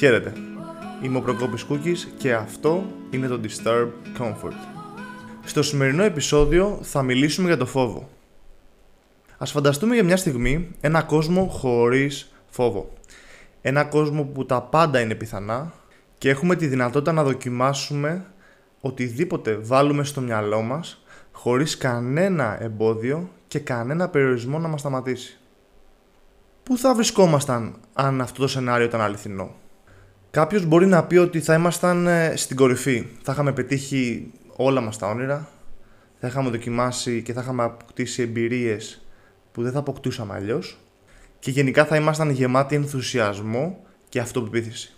Χαίρετε. Είμαι ο Προκόπης Κούκης και αυτό είναι το Disturb Comfort. Στο σημερινό επεισόδιο θα μιλήσουμε για το φόβο. Ας φανταστούμε για μια στιγμή ένα κόσμο χωρίς φόβο. Ένα κόσμο που τα πάντα είναι πιθανά και έχουμε τη δυνατότητα να δοκιμάσουμε οτιδήποτε βάλουμε στο μυαλό μας χωρίς κανένα εμπόδιο και κανένα περιορισμό να μας σταματήσει. Πού θα βρισκόμασταν αν αυτό το σενάριο ήταν αληθινό; Κάποιος μπορεί να πει ότι θα ήμασταν ε, στην κορυφή. Θα είχαμε πετύχει όλα μας τα όνειρα. Θα είχαμε δοκιμάσει και θα είχαμε αποκτήσει εμπειρίες που δεν θα αποκτούσαμε αλλιώς. Και γενικά θα ήμασταν γεμάτοι ενθουσιασμό και αυτοπεποίθηση.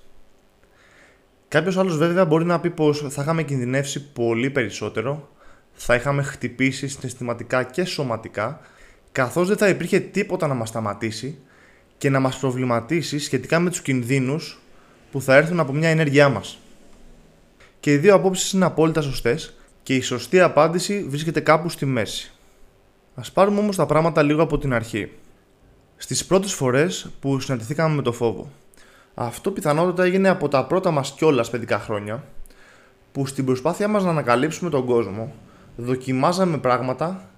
Κάποιος άλλος βέβαια μπορεί να πει πως θα είχαμε κινδυνεύσει πολύ περισσότερο, θα είχαμε χτυπήσει συναισθηματικά και σωματικά, καθώς δεν θα υπήρχε τίποτα να μας σταματήσει και να μας προβληματίσει σχετικά με τους κινδύνους που θα έρθουν από μια ενέργειά μας. Και οι δύο απόψεις είναι απόλυτα σωστές και η σωστή απάντηση βρίσκεται κάπου στη μέση. Α πάρουμε όμως τα πράγματα λίγο από την αρχή. Στις πρώτες φορές που συναντηθήκαμε με το φόβο. Αυτό πιθανότατα έγινε από τα πρώτα μας κιόλας παιδικά χρόνια, που στην προσπάθειά μας να ανακαλύψουμε τον κόσμο, δοκιμάζαμε πράγματα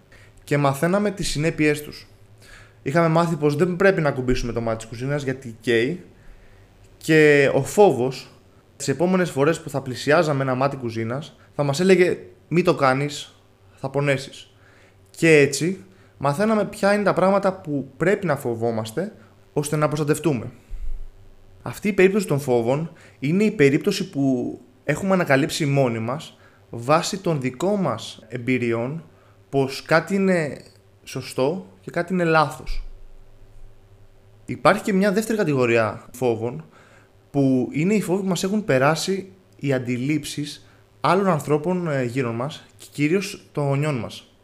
και μαθαίναμε τις συνέπειές τους. Είχαμε μάθει πως δεν πρέπει να κουμπίσουμε το μάτι της κουζίνας γιατί καίει και ο φόβος, τις επόμενες φορές που θα πλησιάζαμε ένα μάτι κουζίνας, θα μας έλεγε μη το κάνεις, θα πονέσεις. Και έτσι μαθαίναμε ποια είναι τα πράγματα που πρέπει να φοβόμαστε ώστε να προστατευτούμε. Αυτή η περίπτωση των φόβων είναι η περίπτωση που έχουμε ανακαλύψει μόνοι μας βάσει των δικών μας εμπειριών πως κάτι είναι σωστό και κάτι είναι λάθος. Υπάρχει και μια δεύτερη κατηγορία φόβων που είναι οι φόβοι που μας έχουν περάσει οι αντιλήψεις άλλων ανθρώπων ε, γύρω μας και κυρίως των γονιών μας.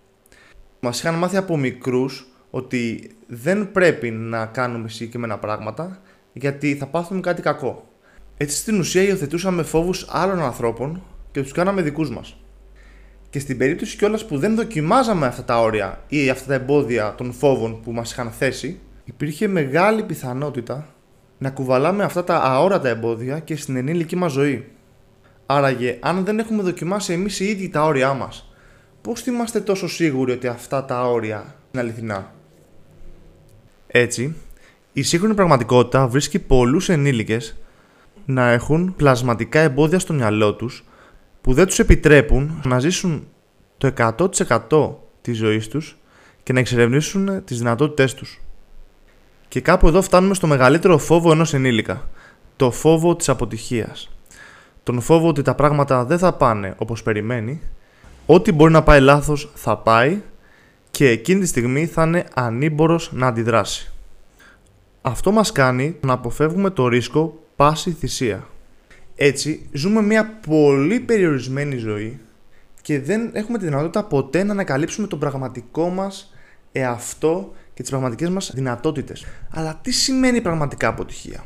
Μας είχαν μάθει από μικρούς ότι δεν πρέπει να κάνουμε συγκεκριμένα πράγματα γιατί θα πάθουμε κάτι κακό. Έτσι στην ουσία υιοθετούσαμε φόβους άλλων ανθρώπων και τους κάναμε δικούς μας. Και στην περίπτωση κιόλας που δεν δοκιμάζαμε αυτά τα όρια ή αυτά τα εμπόδια των φόβων που μας είχαν θέσει, υπήρχε μεγάλη πιθανότητα να κουβαλάμε αυτά τα αόρατα εμπόδια και στην ενήλικη μας ζωή. Άραγε, αν δεν έχουμε δοκιμάσει εμείς οι ίδιοι τα όρια μας, πώς είμαστε τόσο σίγουροι ότι αυτά τα όρια είναι αληθινά; Έτσι, η σύγχρονη πραγματικότητα βρίσκει πολλούς ενήλικες να έχουν πλασματικά εμπόδια στο μυαλό τους που δεν τους επιτρέπουν να ζήσουν το 100% της ζωής τους και να εξερευνήσουν τις δυνατότητές τους. Και κάπου εδώ φτάνουμε στο μεγαλύτερο φόβο ενός ενήλικα. Το φόβο της αποτυχίας. Τον φόβο ότι τα πράγματα δεν θα πάνε όπως περιμένει, ό,τι μπορεί να πάει λάθος θα πάει και εκείνη τη στιγμή θα είναι ανήμπορος να αντιδράσει. Αυτό μας κάνει να αποφεύγουμε το ρίσκο πάση θυσία. Έτσι, ζούμε μια πολύ περιορισμένη ζωή και δεν έχουμε τη δυνατότητα ποτέ να ανακαλύψουμε τον πραγματικό μας εαυτό και τις πραγματικές μας δυνατότητες. Αλλά τι σημαίνει πραγματικά αποτυχία;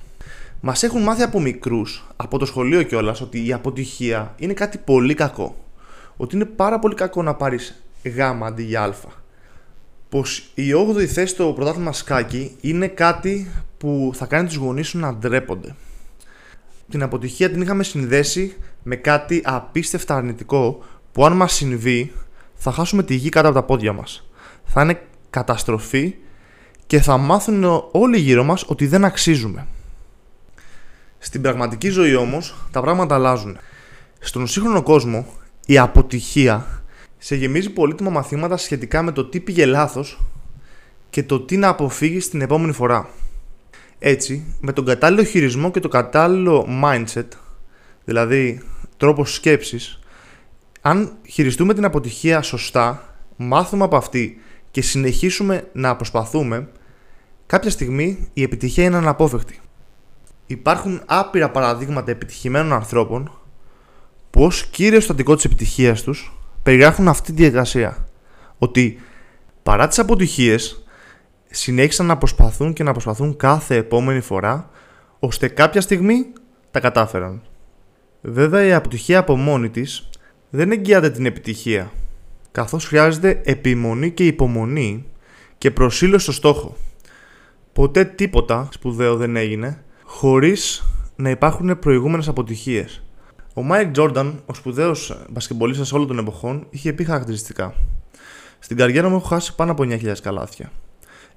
Μας έχουν μάθει από μικρούς, από το σχολείο κιόλας, ότι η αποτυχία είναι κάτι πολύ κακό. Ότι είναι πάρα πολύ κακό να πάρεις γάμα αντί για α πως η 8η θέση στο πρωτάθλημα σκάκι είναι κάτι που θα κάνει τους γονείς σου να ντρέπονται. Την αποτυχία την είχαμε συνδέσει με κάτι απίστευτα αρνητικό που αν μας συμβεί θα χάσουμε τη γη κάτω από τα πόδια μας. Θα είναι καταστροφή και θα μάθουν όλοι γύρω μας ότι δεν αξίζουμε. Στην πραγματική ζωή όμως τα πράγματα αλλάζουν. Στον σύγχρονο κόσμο η αποτυχία σε γεμίζει πολύτιμα μαθήματα σχετικά με το τι πήγε λάθος και το τι να αποφύγει την επόμενη φορά. Έτσι, με τον κατάλληλο χειρισμό και το κατάλληλο mindset, δηλαδή τρόπος σκέψης, αν χειριστούμε την αποτυχία σωστά, μάθουμε από αυτή και συνεχίσουμε να προσπαθούμε, κάποια στιγμή η επιτυχία είναι αναπόφευκτη. Υπάρχουν άπειρα παραδείγματα επιτυχημένων ανθρώπων που ως κύριο στατικό της επιτυχίας τους περιγράφουν αυτή τη διαδικασία. Ότι παρά τις αποτυχίες συνέχισαν να προσπαθούν και να προσπαθούν κάθε επόμενη φορά ώστε κάποια στιγμή τα κατάφεραν. Βέβαια η αποτυχία από μόνη της δεν εγγυάται την επιτυχία καθώς χρειάζεται επιμονή και υπομονή και προσήλωση στο στόχο. Ποτέ τίποτα σπουδαίο δεν έγινε χωρίς να υπάρχουν προηγούμενες αποτυχίες. Ο Μάικλ Τζόρνταν, ο σπουδαίος μπασκεμπολίστα όλων των εποχών, είχε πει χαρακτηριστικά. Στην καριέρα μου έχω χάσει πάνω από 9.000 καλάθια.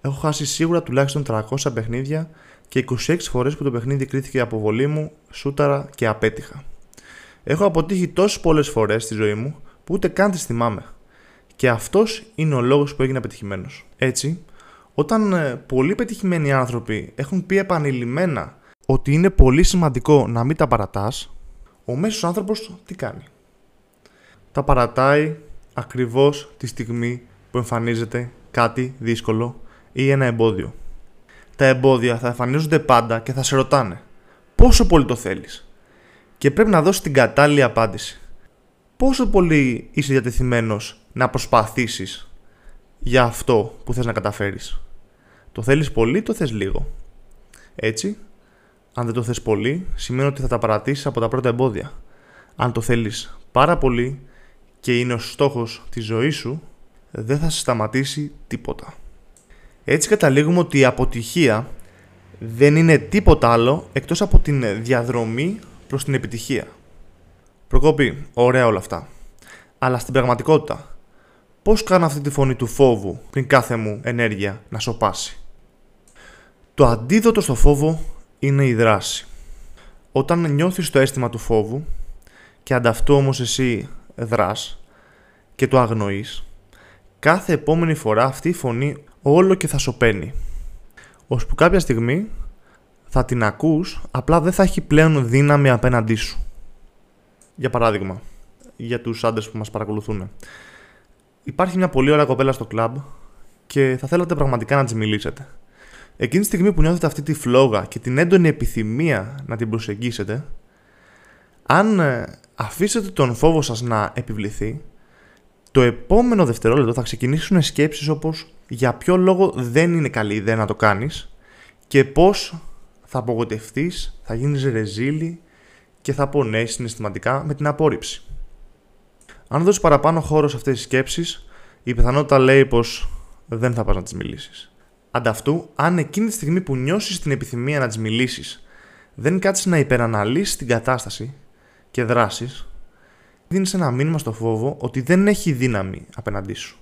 Έχω χάσει σίγουρα τουλάχιστον 300 παιχνίδια και 26 φορές που το παιχνίδι κρίθηκε από βολή μου, σούταρα και απέτυχα. Έχω αποτύχει τόσες πολλές φορές στη ζωή μου που ούτε καν τις θυμάμαι. Και αυτός είναι ο λόγος που έγινα πετυχημένος. Έτσι, όταν ε, πολλοί πετυχημένοι άνθρωποι έχουν πει επανειλημμένα ότι είναι πολύ σημαντικό να μην τα παρατάς, ο μέσος άνθρωπος τι κάνει; Τα παρατάει ακριβώς τη στιγμή που εμφανίζεται κάτι δύσκολο ή ένα εμπόδιο. Τα εμπόδια θα εμφανίζονται πάντα και θα σε ρωτάνε πόσο πολύ το θέλεις; Και πρέπει να δώσεις την κατάλληλη απάντηση. Πόσο πολύ είσαι διατεθειμένος να προσπαθήσεις για αυτό που θες να καταφέρεις; Το θέλεις πολύ, το θες λίγο. Έτσι, αν δεν το θες πολύ, σημαίνει ότι θα τα παρατήσεις από τα πρώτα εμπόδια. Αν το θέλεις πάρα πολύ και είναι ο στόχος της ζωής σου, δεν θα σε σταματήσει τίποτα. Έτσι καταλήγουμε ότι η αποτυχία δεν είναι τίποτα άλλο εκτός από την διαδρομή προς την επιτυχία. Προκόπη, ωραία όλα αυτά. Αλλά στην πραγματικότητα, πώς κάνω αυτή τη φωνή του φόβου πριν κάθε μου ενέργεια να σοπάσει; Το αντίδοτο στο φόβο είναι η δράση. Όταν νιώθεις το αίσθημα του φόβου και ανταυτού όμως εσύ δράς και το αγνοείς, κάθε επόμενη φορά αυτή η φωνή όλο και θα σωπαίνει. Ώσπου κάποια στιγμή θα την ακούς, απλά δεν θα έχει πλέον δύναμη απέναντί σου. Για παράδειγμα, για τους άντρες που μας παρακολουθούν. Υπάρχει μια πολύ ωραία κοπέλα στο κλαμπ και θα θέλατε πραγματικά να της μιλήσετε. Εκείνη τη στιγμή που νιώθετε αυτή τη φλόγα και την έντονη επιθυμία να την προσεγγίσετε, αν ε, αφήσετε τον φόβο σας να επιβληθεί, το επόμενο δευτερόλεπτο θα ξεκινήσουν σκέψεις όπως για ποιο λόγο δεν είναι καλή ιδέα να το κάνεις και πώς θα απογοητευτείς, θα γίνεις ρεζίλη και θα πονέσεις συναισθηματικά με την απόρριψη. Αν δώσεις παραπάνω χώρο σε αυτές τις σκέψεις, η πιθανότητα λέει πως δεν θα πας να τις μιλήσεις. Ανταυτού, αν εκείνη τη στιγμή που νιώσεις την επιθυμία να τις μιλήσεις, δεν κάτσεις να υπεραναλύσεις την κατάσταση και δράσεις, δίνεις ένα μήνυμα στο φόβο ότι δεν έχει δύναμη απέναντί σου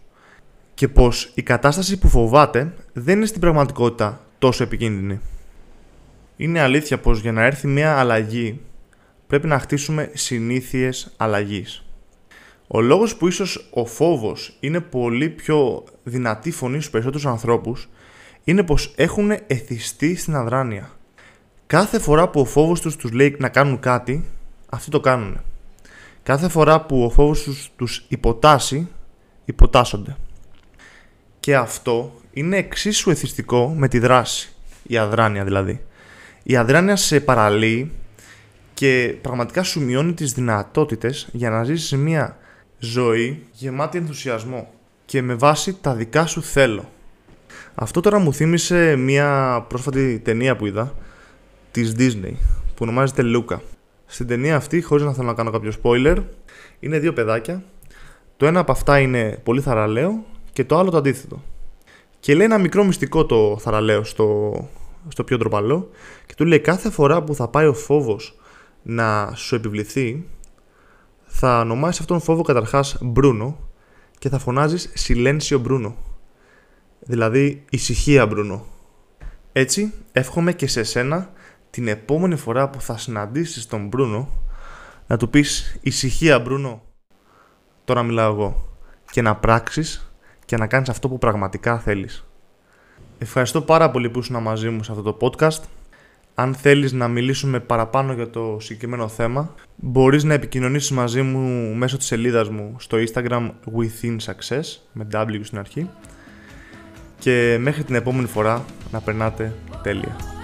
και πως η κατάσταση που φοβάται δεν είναι στην πραγματικότητα τόσο επικίνδυνη. Είναι αλήθεια πως για να έρθει μια αλλαγή πρέπει να χτίσουμε συνήθειες αλλαγής. Ο λόγος που ίσως ο φόβος είναι πολύ πιο δυνατή φωνή στους περισσότερους ανθρώπους είναι πως έχουν εθιστεί στην αδράνεια. Κάθε φορά που ο φόβος τους τους λέει να κάνουν κάτι, αυτοί το κάνουν. Κάθε φορά που ο φόβος τους τους υποτάσσει, υποτάσσονται. Και αυτό είναι εξίσου εθιστικό με τη δράση. Η αδράνεια δηλαδή. Η αδράνεια σε παραλύει και πραγματικά σου μειώνει τις δυνατότητες για να ζήσεις μια ζωή γεμάτη ενθουσιασμό και με βάση τα δικά σου θέλω. Αυτό τώρα μου θύμισε μια πρόσφατη ταινία που είδα της Disney που ονομάζεται Luca. Στην ταινία αυτή, χωρίς να θέλω να κάνω κάποιο spoiler, είναι δύο παιδάκια. Το ένα από αυτά είναι πολύ θαραλέο και το άλλο το αντίθετο. Και λέει ένα μικρό μυστικό το θαραλέο στο, στο πιο ντροπαλό και του λέει κάθε φορά που θα πάει ο φόβος να σου επιβληθεί θα ονομάσεις αυτόν τον φόβο καταρχάς Μπρούνο και θα φωνάζεις Silencio Μπρούνο δηλαδή ησυχία Μπρούνο έτσι εύχομαι και σε σένα την επόμενη φορά που θα συναντήσεις τον Μπρούνο να του πεις ησυχία Μπρούνο τώρα μιλάω εγώ και να πράξεις και να κάνεις αυτό που πραγματικά θέλεις. Ευχαριστώ πάρα πολύ που ήσουν μαζί μου σε αυτό το podcast. Αν θέλεις να μιλήσουμε παραπάνω για το συγκεκριμένο θέμα, μπορείς να επικοινωνήσεις μαζί μου μέσω της σελίδας μου στο Instagram Within Success, με W στην αρχή. Και μέχρι την επόμενη φορά να περνάτε τέλεια.